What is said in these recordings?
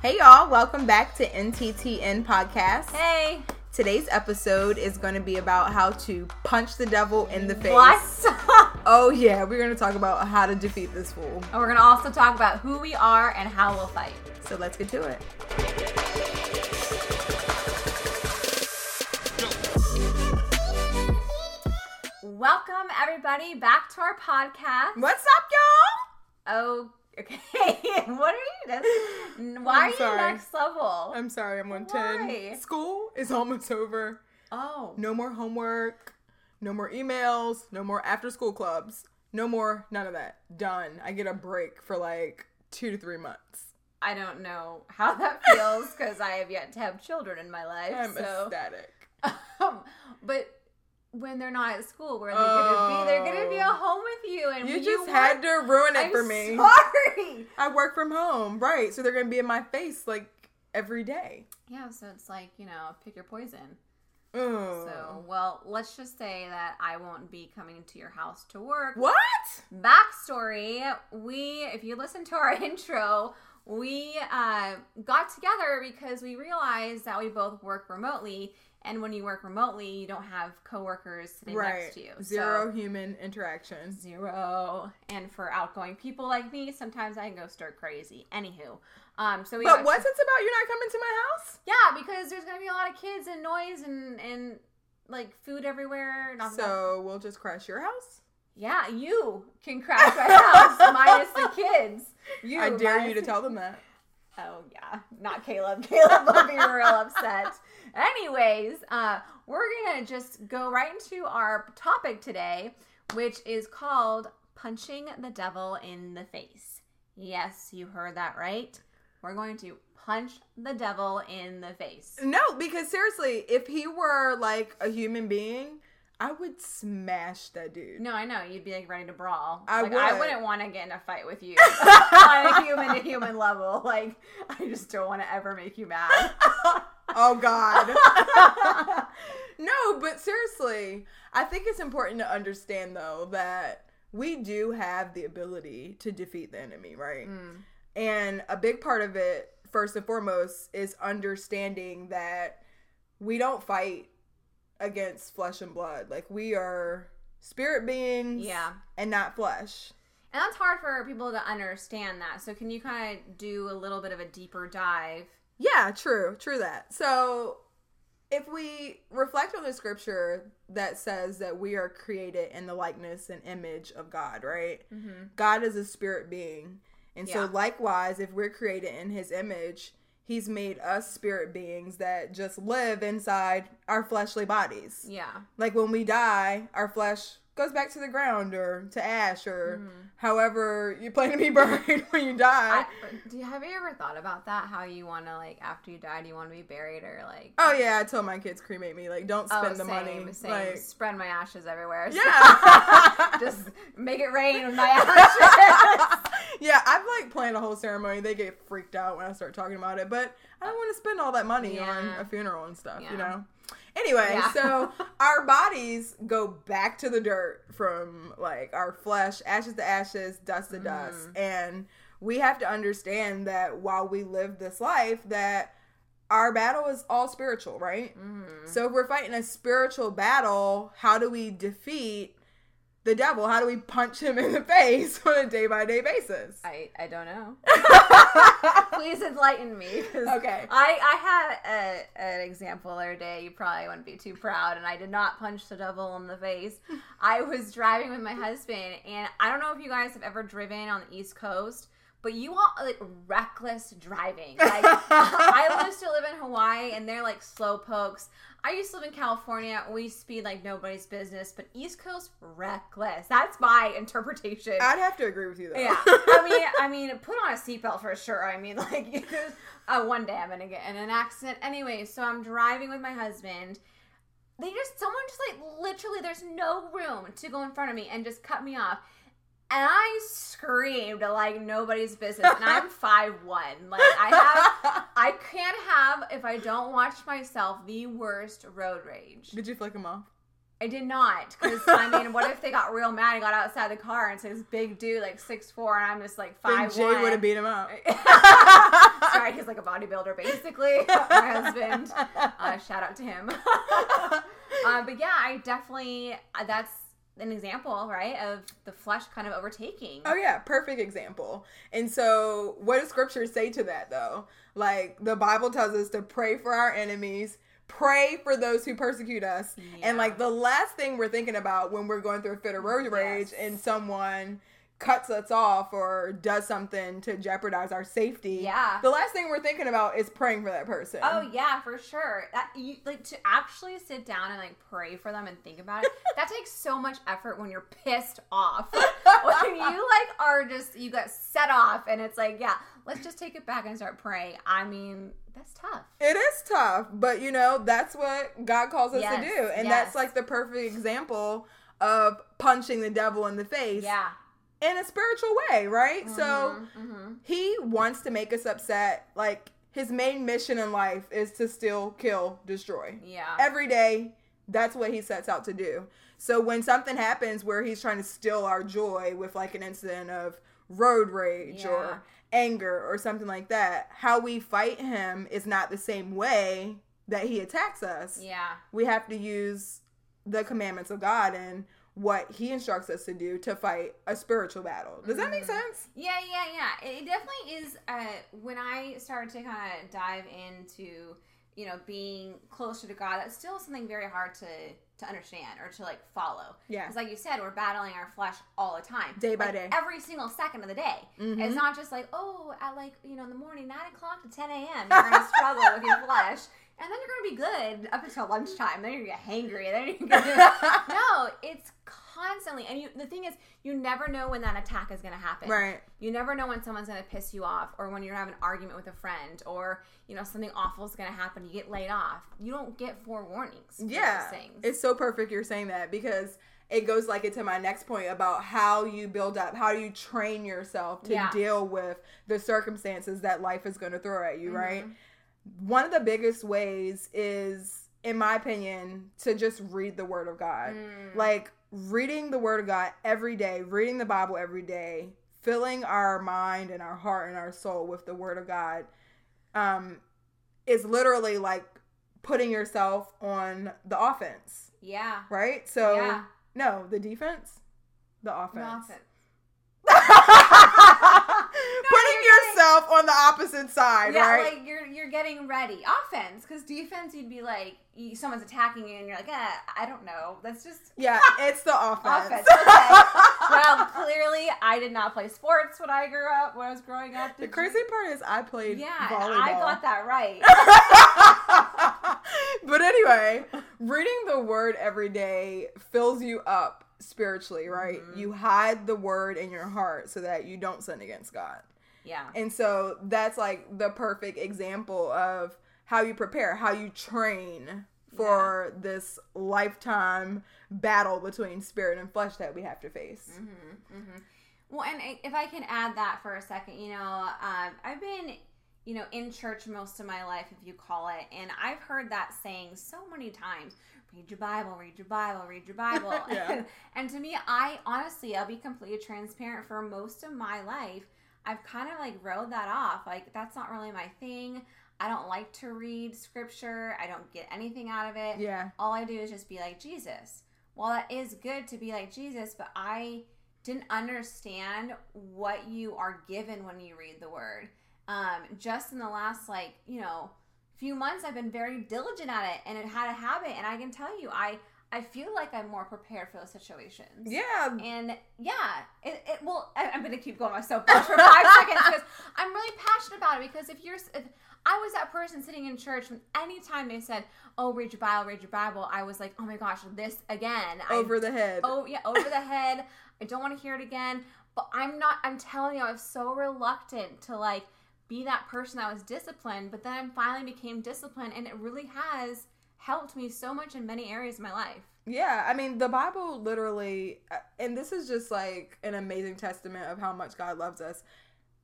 Hey y'all, welcome back to NTTN Podcast. Hey. Today's episode is going to be about how to punch the devil in the face. What? Oh yeah, we're going to talk about how to defeat this fool. and we're gonna also talk about who we are and how we'll fight. So let's get to it. Welcome everybody back to our podcast. What's up, y'all? Oh, okay. what are you? That's, why I'm are sorry. you next level? I'm sorry, I'm on Why? 10. School is almost over. oh, No more homework, no more emails, no more after school clubs, no more none of that. Done. I get a break for like two to three months. I don't know how that feels because I have yet to have children in my life. I'm so, ecstatic. um, but when they're not at school, where are they gonna be? They're gonna be at Oh. home with you, and You just work- had to ruin it I'm for me. Sorry. I work from home, right? So they're gonna be in my face like every day. Yeah, so it's like you know, pick your poison. So, well, let's just say that I won't be coming to your house to work. what? Backstory: We, if you listen to our intro, we uh, got together because we realized that we both work remotely, and when you work remotely, you don't have coworkers sitting Right. next to you. Zero So, human interaction. zero. And for outgoing people like me, sometimes I can go stir crazy. Anywho, um, so we But what's it about? You're not coming to my house? Yeah, because there's gonna be a lot of kids and noise and and like food everywhere. So we'll just crash your house. yeah, you can crash my house minus the kids. You, I dare you to tell them that. Oh yeah, not Caleb. Caleb will be real upset. Anyways, uh, we're gonna just go right into our topic today, which is called punching the devil in the face. Yes, you heard that right. We're going to punch the devil in the face. No, because seriously, if he were like a human being, I would smash that dude. No, I know you'd be like ready to brawl. I like, I wouldn't want to get in a fight with you on a human to human level. Like I just don't want to ever make you mad. Oh God. no, but seriously, I think it's important to understand though that we do have the ability to defeat the enemy, right? Mm. And a big part of it, first and foremost, is understanding that we don't fight against flesh and blood. Like we are spirit beings Yeah. and not flesh. And that's hard for people to understand that. So can you kind of do a little bit of a deeper dive? Yeah, true, true that. So if we reflect on the scripture that says that we are created in the likeness and image of God, right? Mm-hmm. God is a spirit being. And so likewise, if we're created in his image, he's made us spirit beings that just live inside our fleshly bodies. Yeah. Like when we die, our flesh goes back to the ground or to ash or Mhm. however you plan to be buried when you die. I, do you have you ever thought about that? How you want to like after you die, do you want to be buried or like? Oh yeah, I told my kids cremate me. Like, don't Oh, spend the same, money. Same. Like, Spread my ashes everywhere. yeah, just make it rain with my ashes. Yeah. I've like planned a whole ceremony. They get freaked out when I start talking about it, but I don't want to spend all that money on a funeral and stuff. You know. Anyway, Yeah. so our bodies go back to the dirt from like our flesh, ashes to ashes, dust to dust, Mm. and we have to understand that while we live this life, that our battle is all spiritual, right? Mhm. So if we're fighting a spiritual battle, how do we defeat the devil? How do we punch him in the face on a day by day basis? I I don't know. Please enlighten me. Okay. I I had a, an example the other day. You probably wouldn't be too proud, and I did not punch the devil in the face. I was driving with my husband, and I don't know if you guys have ever driven on the East Coast. But you want like reckless driving. Like I used to live in Hawaii, and they're like slow pokes. I used to live in California. We speed like nobody's business, but East Coast reckless. That's my interpretation. I'd have to agree with you though. Yeah, I mean, I mean, put on a seatbelt for sure. I mean, like, uh, one day I'm gonna get in an accident. Anyway, so I'm driving with my husband. They just, someone just like literally, there's no room to go in front of me and just cut me off. And I screamed like nobody's business. And I'm five one. Like I have, I can't have if I don't watch myself the worst road rage. Did you flick him off? I did not, because I mean, what if they got real mad and got outside the car and said this big dude like six four and I'm just like Then five Jay would have beat him up. Sorry, he's like a bodybuilder basically. My husband. Uh, shout out to him. uh, but yeah, I definitely that's an example, right, of the flesh kind of overtaking. Oh yeah, perfect example. And so, what does Scripture say to that though? Like the Bible tells us to pray for our enemies, pray for those who persecute us, and like the last thing we're thinking about when we're going through a fit of road rage Yes. and someone cuts us off or does something to jeopardize our safety. Yeah. The last thing we're thinking about is praying for that person. Oh yeah, for sure. That you like to actually sit down and like pray for them and think about it. that takes so much effort when you're pissed off. when you like are just you got set off and it's like, yeah, let's just take it back and start praying. I mean, that's tough. It is tough, but you know, that's what God calls us Yes, to do. And yes. that's like the perfect example of punching the devil in the face Yeah. In a spiritual way, right? So hmm he wants to make us upset. Like his main mission in life is to steal, kill, destroy. yeah. Every day, that's what he sets out to do. So when something happens where he's trying to steal our joy with like an incident of road rage Yeah. or anger or something like that, how we fight him is not the same way that he attacks us. yeah. We have to use the commandments of God and what he instructs us to do to fight a spiritual battle. Does that make Mhm. sense? Yeah, yeah, yeah. It it definitely is. Uh, when I started to kind of dive into, you know, being closer to God, that's still something very hard to to understand or to like follow. Yeah. Because, like you said, we're battling our flesh all the time, Day by Like, day. every single second of the day. Mhm. It's not just like, oh, at like you know in the morning, nine o'clock to ten a.m. You're gonna struggle with your flesh, and then you're gonna be good up until lunchtime. Then you're gonna get hangry, then you're gonna no. It's constantly, and you. The thing is, you never know when that attack is gonna happen. Right. You never know when someone's going to piss you off or when you're having an argument with a friend or, you know, something awful is going to happen. You get laid off. You don't get forewarnings. for Yeah. It's so perfect you're saying that because it goes like into my next point about how you build up, how you train yourself to Yeah. deal with the circumstances that life is going to throw at you, Mm-hmm. right? One of the biggest ways is in my opinion to just read the word of God. Mm. Like reading the word of God every day, reading the Bible every day, filling our mind and our heart and our soul with the word of God um is literally like putting yourself on the offense, yeah. right? So Yeah. no, the defense, the offense. offense. yourself on the opposite side, Yeah, right? like you're you're getting ready. Offense, because defense, you'd be like, you, someone's attacking you, and you're like, eh, I don't know. That's just yeah, it's the offense. offense. Okay. well, clearly, I did not play sports when I grew up. When I was growing up, the Did you? crazy part is I played Yeah, volleyball. I got that right. but anyway, reading the word every day fills you up spiritually, right? Mhm. You hide the word in your heart so that you don't sin against God. Yeah. And so that's like the perfect example of how you prepare, how you train for this lifetime battle between spirit and flesh that we have to face. Mm-hmm, mm-hmm. Well, and if I can add that for a second, you know, um, I've been, you know, in church most of my life, if you call it, and I've heard that saying so many times. Read your Bible, read your Bible, read your Bible. Yeah. and to me, I honestly, I'll be completely transparent. For most of my life, I've kind of like rode that off. Like that's not really my thing. I don't like to read scripture. I don't get anything out of it Yeah. all I do is just be like Jesus. Well, that is good to be like Jesus, but I didn't understand what you are given when you read the word. Um, just in the last like you know few months, I've been very diligent at it, and it had a habit. And I can tell you, I I feel like I'm more prepared for those situations. Yeah. And yeah, it, it well, I, I'm gonna keep going on my soapbox for five seconds because I'm really passionate about it. Because if you're, if I was that person sitting in church when anytime they said, "Oh, read your Bible, read your Bible," I was like, "Oh my gosh, this again." I- Over the head. oh yeah, over the head. I don't want to hear it again. But I'm not. I'm telling you, I was so reluctant to like be that person that was disciplined. But then I finally became disciplined, and it really has helped me so much in many areas of my life. Yeah, I mean, the Bible literally, uh, and this is just like an amazing testament of how much God loves us.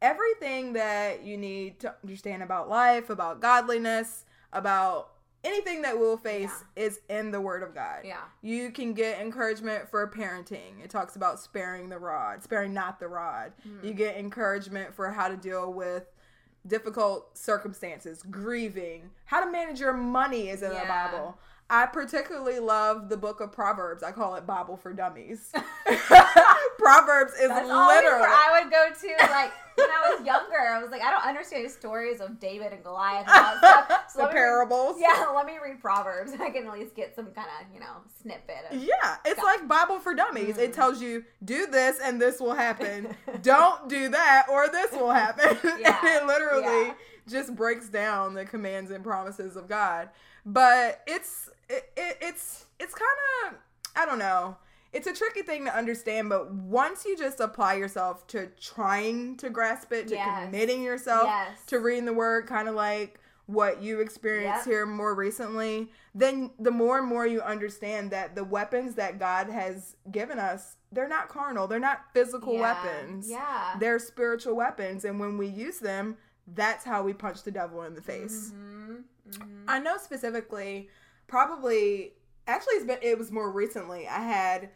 Everything that you need to understand about life, about godliness, about anything that we'll face is in the Word of God. Yeah. You can get encouragement for parenting. It talks about sparing the rod, sparing not the rod. Mm. You get encouragement for how to deal with difficult circumstances, grieving, how to manage your money is in the Bible. I particularly love the book of Proverbs. I call it Bible for Dummies. Proverbs is That's literally where I would go to. Like when I was younger, I was like, I don't understand the stories of David and Goliath and all that stuff. So the me read- parables. yeah, let me read Proverbs. I can at least get some kind of you know snippet. Of, Yeah, it's Yeah. like Bible for Dummies. It Mhm. tells you do this and this will happen. Don't do that or this will happen. Yeah. and it literally Yeah. just breaks down the commands and promises of God. But it's it, it, it's it's kind of I don't know. It's a tricky thing to understand, but once you just apply yourself to trying to grasp it, to Yes. committing yourself Yes. to reading the word, kind of like what you experienced Yep. here more recently, then the more and more you understand that the weapons that God has given us, they're not carnal, they're not physical Yeah. weapons. Yeah. They're spiritual weapons. And when we use them, that's how we punch the devil in the face. Mhm, mhm. I know specifically, probably actually it's been it was more recently. I had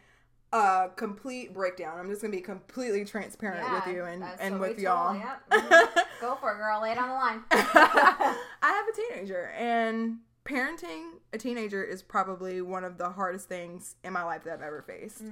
a complete breakdown. I'm just gonna be completely transparent with you and, and with y'all. Yep. mhm. Go for it, girl. Lay it on the line. I have a teenager, and parenting a teenager is probably one of the hardest things in my life that I've ever faced. Mm.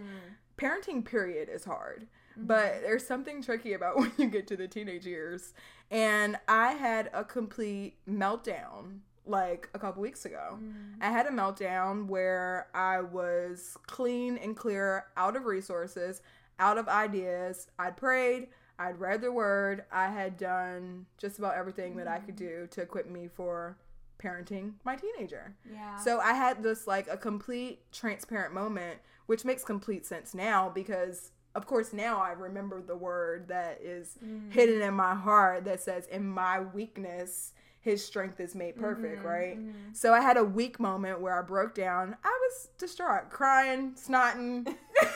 Parenting, period, is hard. Mm-hmm. But there's something tricky about when you get to the teenage years. And I had a complete meltdown like a couple weeks ago. Mm. I had a meltdown where I was clean and clear out of resources, out of ideas. I'd prayed, I'd read the word, I had done just about everything that I could do to equip me for parenting my teenager. Yeah. So I had this like a complete transparent moment, which makes complete sense now because of course now I remember the word that is Mm. hidden in my heart that says in my weakness his strength is made perfect, Mhm, right? mhm. So I had a weak moment where I broke down. I was distraught, crying, snotting,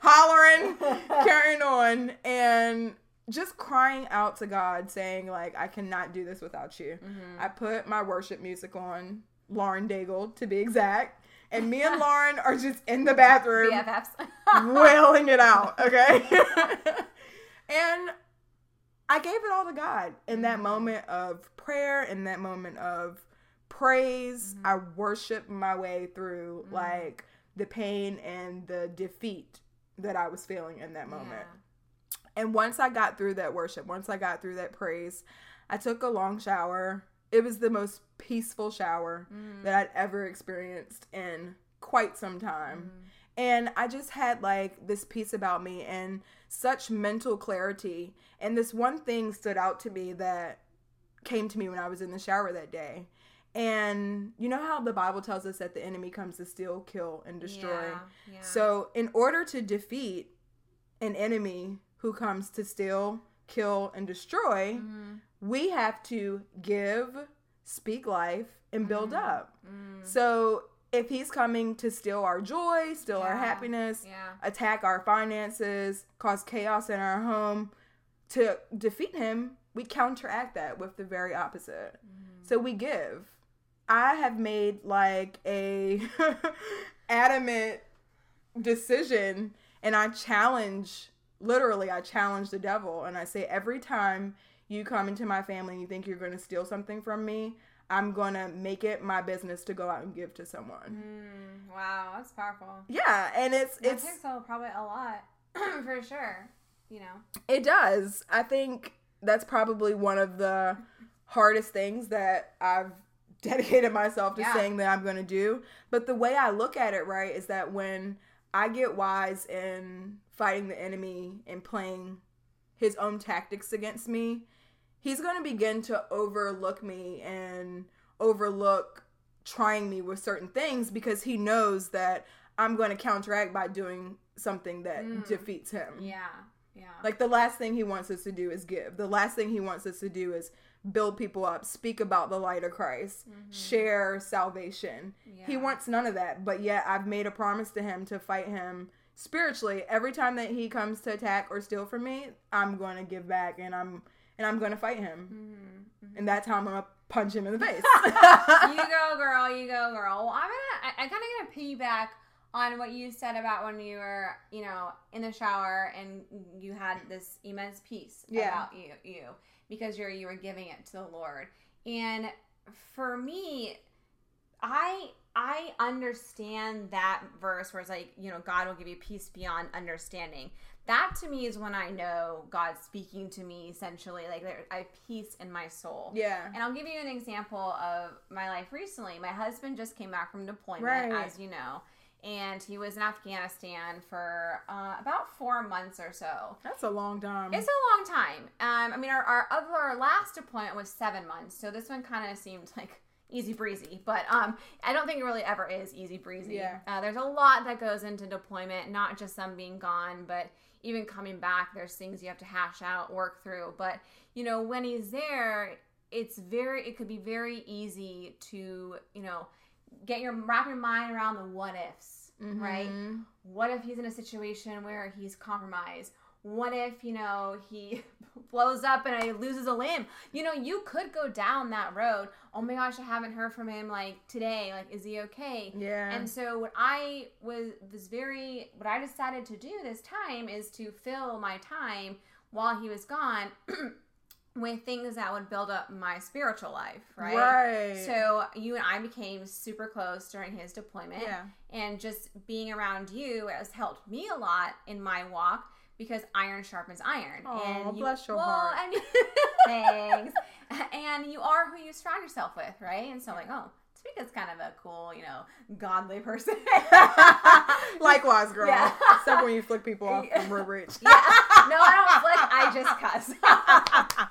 hollering, carrying on, and just crying out to God, saying, like, I cannot do this without you. Mhm. I put my worship music on, Lauren Daigle to be exact. And me and Lauren are just in the bathroom BFFs. wailing it out, okay? and I gave it all to God in that Mhm. moment of prayer, in that moment of praise. Mhm. I worshiped my way through Mhm. like the pain and the defeat that I was feeling in that moment. And once I got through that worship, once I got through that praise, I took a long shower. It was the most peaceful shower Yeah. Mm. that I'd ever experienced in quite some time. Mm. And I just had like this peace about me and such mental clarity. And this one thing stood out to me that came to me when I was in the shower that day. And you know how the Bible tells us that the enemy comes to steal, kill, and destroy? Yeah, yeah. So, in order to defeat an enemy who comes to steal, kill, and destroy, Mhm. we have to give, speak life, and build Mhm. up. Mm. So if he's coming to steal our joy, steal our happiness, Yeah. attack our finances, cause chaos in our home, to defeat him, we counteract that with the very opposite. Mm. So we give. I have made like a adamant decision and I challenge literally I challenge the devil and I say every time you come into my family and you think you're going to steal something from me, I'm to make it my business to go out and give to someone. Mm. Wow, that's powerful. Yeah, and it's That it's takes a, probably a lot, for sure. You know. it does. I think that's probably one of the hardest things that I've dedicated myself to Yeah. saying that I'm to do. But the way I look at it, right, is that when I get wise in fighting the enemy and playing his own tactics against me, he's going to begin to overlook me and overlook trying me with certain things because he knows that I'm going to counteract by doing something that Mm. defeats him. Yeah. Yeah. Like the last thing he wants us to do is give. The last thing he wants us to do is build people up, speak about the light of Christ, Mhm. share salvation. He wants none of that, but yet I've made a promise to him to fight him spiritually. Every time that he comes to attack or steal from me, I'm going to give back and I'm and I'm gonna fight him, Mm-hmm. and that's how I'm gonna punch him in the face. you go, girl. You go, girl. Well, I'm gonna. I, I kind of gonna piggyback on what you said about when you were, you know, in the shower and you had this immense peace Yeah. about you, you because you're you were giving it to the Lord. And for me, I I understand that verse where it's like, you know, God will give you peace beyond understanding. That to me is when I know God's speaking to me essentially, like there, I have peace in my soul. yeah, And I'll give you an example of my life recently. My husband just came back from deployment, Right. as you know, and he was in Afghanistan for uh, about four months or so. that's a long time. It's a long time. Um, I mean, our, our our last deployment was seven months, so this one kind of seemed like easy breezy. But um, I don't think it really ever is easy breezy. Yeah. Uh, there's a lot that goes into deployment, not just them being gone, but even coming back. There's things you have to hash out, work through. But you know, when he's there, it's very. It could be very easy to you know get your wrap your mind around the what ifs, right? Mhm. what if he's in a situation where he's compromised what if you know he blows up and I loses a limb? You know you could go down that road. Oh my gosh i haven't heard from him like today. Like is he okay? Yeah, and so what i was was very what i decided to do this time is to fill my time while he was gone with things that would build up my spiritual life right? Right. so you and I became super close during his deployment. yeah, And just being around you has helped me a lot in my walk because iron sharpens iron. Aw, and you, bless your well, heart. And, thanks. and you are who you surround yourself with, right? And so I'm like, oh, Tamika's kind of a cool, you know, godly person. Likewise, girl. Yeah. Except when you flick people off from real rich. yeah. No, I don't flick. I just cuss.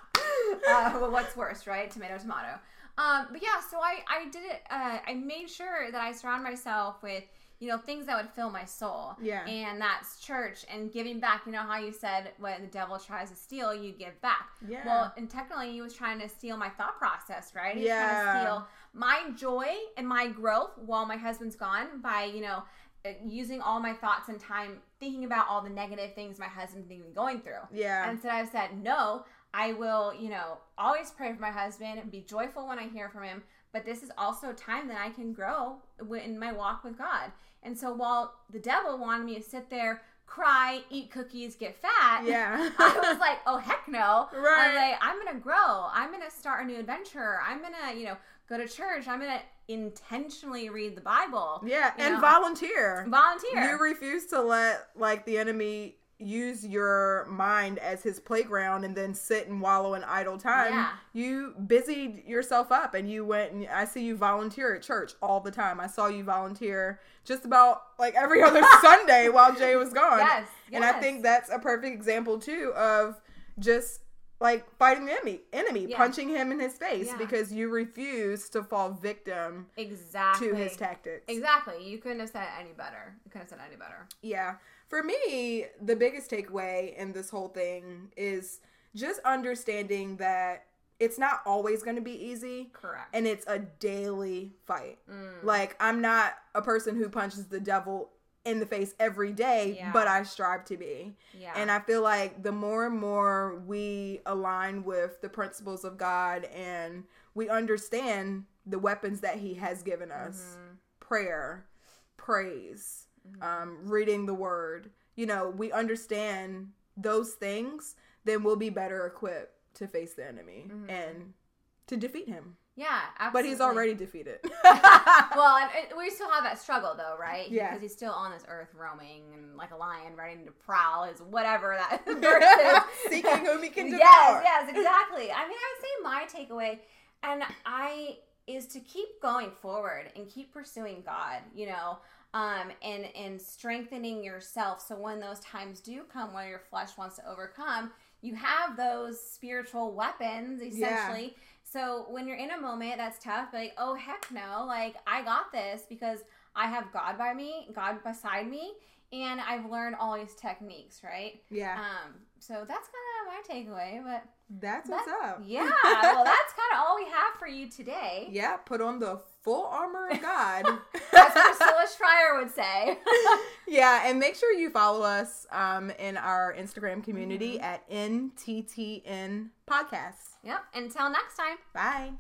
uh, well, what's worse, right? Tomato, tomato. Um, but yeah, so I I did it. Uh, I made sure that I surround myself with you know things that would fill my soul. Yeah. And that's church and giving back. You know how you said when the devil tries to steal, you give back. Yeah. Well, and technically, he was trying to steal my thought process, right? He was trying Yeah. to steal my joy and my growth while my husband's gone by you know uh, using all my thoughts and time thinking about all the negative things my husband's been going through. yeah. And instead, I've said, no, I will, you know, always pray for my husband and be joyful when I hear from him. But this is also time that I can grow in my walk with God. And so while the devil wanted me to sit there, cry, eat cookies, get fat, yeah. I was like, oh, heck no. Right. I'm like, I'm going to grow. I'm going to start a new adventure. I'm going to, you know, go to church. I'm going to intentionally read the Bible. yeah, and know. volunteer. Volunteer. You refuse to let like the enemy use your mind as his playground and then sit and wallow in idle time. Yeah. You busied yourself up and you went and I see you volunteer at church all the time. I saw you volunteer just about like every other Sunday while Jay was gone. Yes, And I think that's a perfect example too of just like fighting the enemy, enemy, Yeah. punching him in his face Yeah. because you refuse to fall victim exactly. to his tactics. Exactly. You couldn't have said it any better. You couldn't have said it any better. Yeah. For me, the biggest takeaway in this whole thing is just understanding that it's not always going to be easy Correct. and it's a daily fight. Mm. Like, I'm not a person who punches the devil in the face every day, Yeah. but I strive to be. yeah. And I feel like the more and more we align with the principles of God and we understand the weapons that He has given us Mhm. prayer, praise, Mm-hmm. um, reading the word, you know, we understand those things, then we'll be better equipped to face the enemy Mhm. and to defeat him. yeah, absolutely. But he's already defeated. well, and we still have that struggle though, right? Yeah. Because he's still on this earth roaming and like a lion ready to prowl is whatever that verse is. Seeking whom he can devour. Yes, yes, exactly. I mean, I would say my takeaway, and I is to keep going forward and keep pursuing God. You know, um, and and strengthening yourself. So when those times do come where your flesh wants to overcome, you have those spiritual weapons essentially. So when you're in a moment that's tough, like, oh heck no, like I got this because I have God by me, God beside me, and I've learned all these techniques, right? Yeah. Um, so that's kind of my takeaway. But That's what's up. yeah, well, that's kind of all we have for you today. Yeah, put on the full armor of God. As Priscilla Shirer would say. yeah, and make sure you follow us um, in our Instagram community Mm-hmm. at NTTN Podcasts. yep. Until next time. Bye.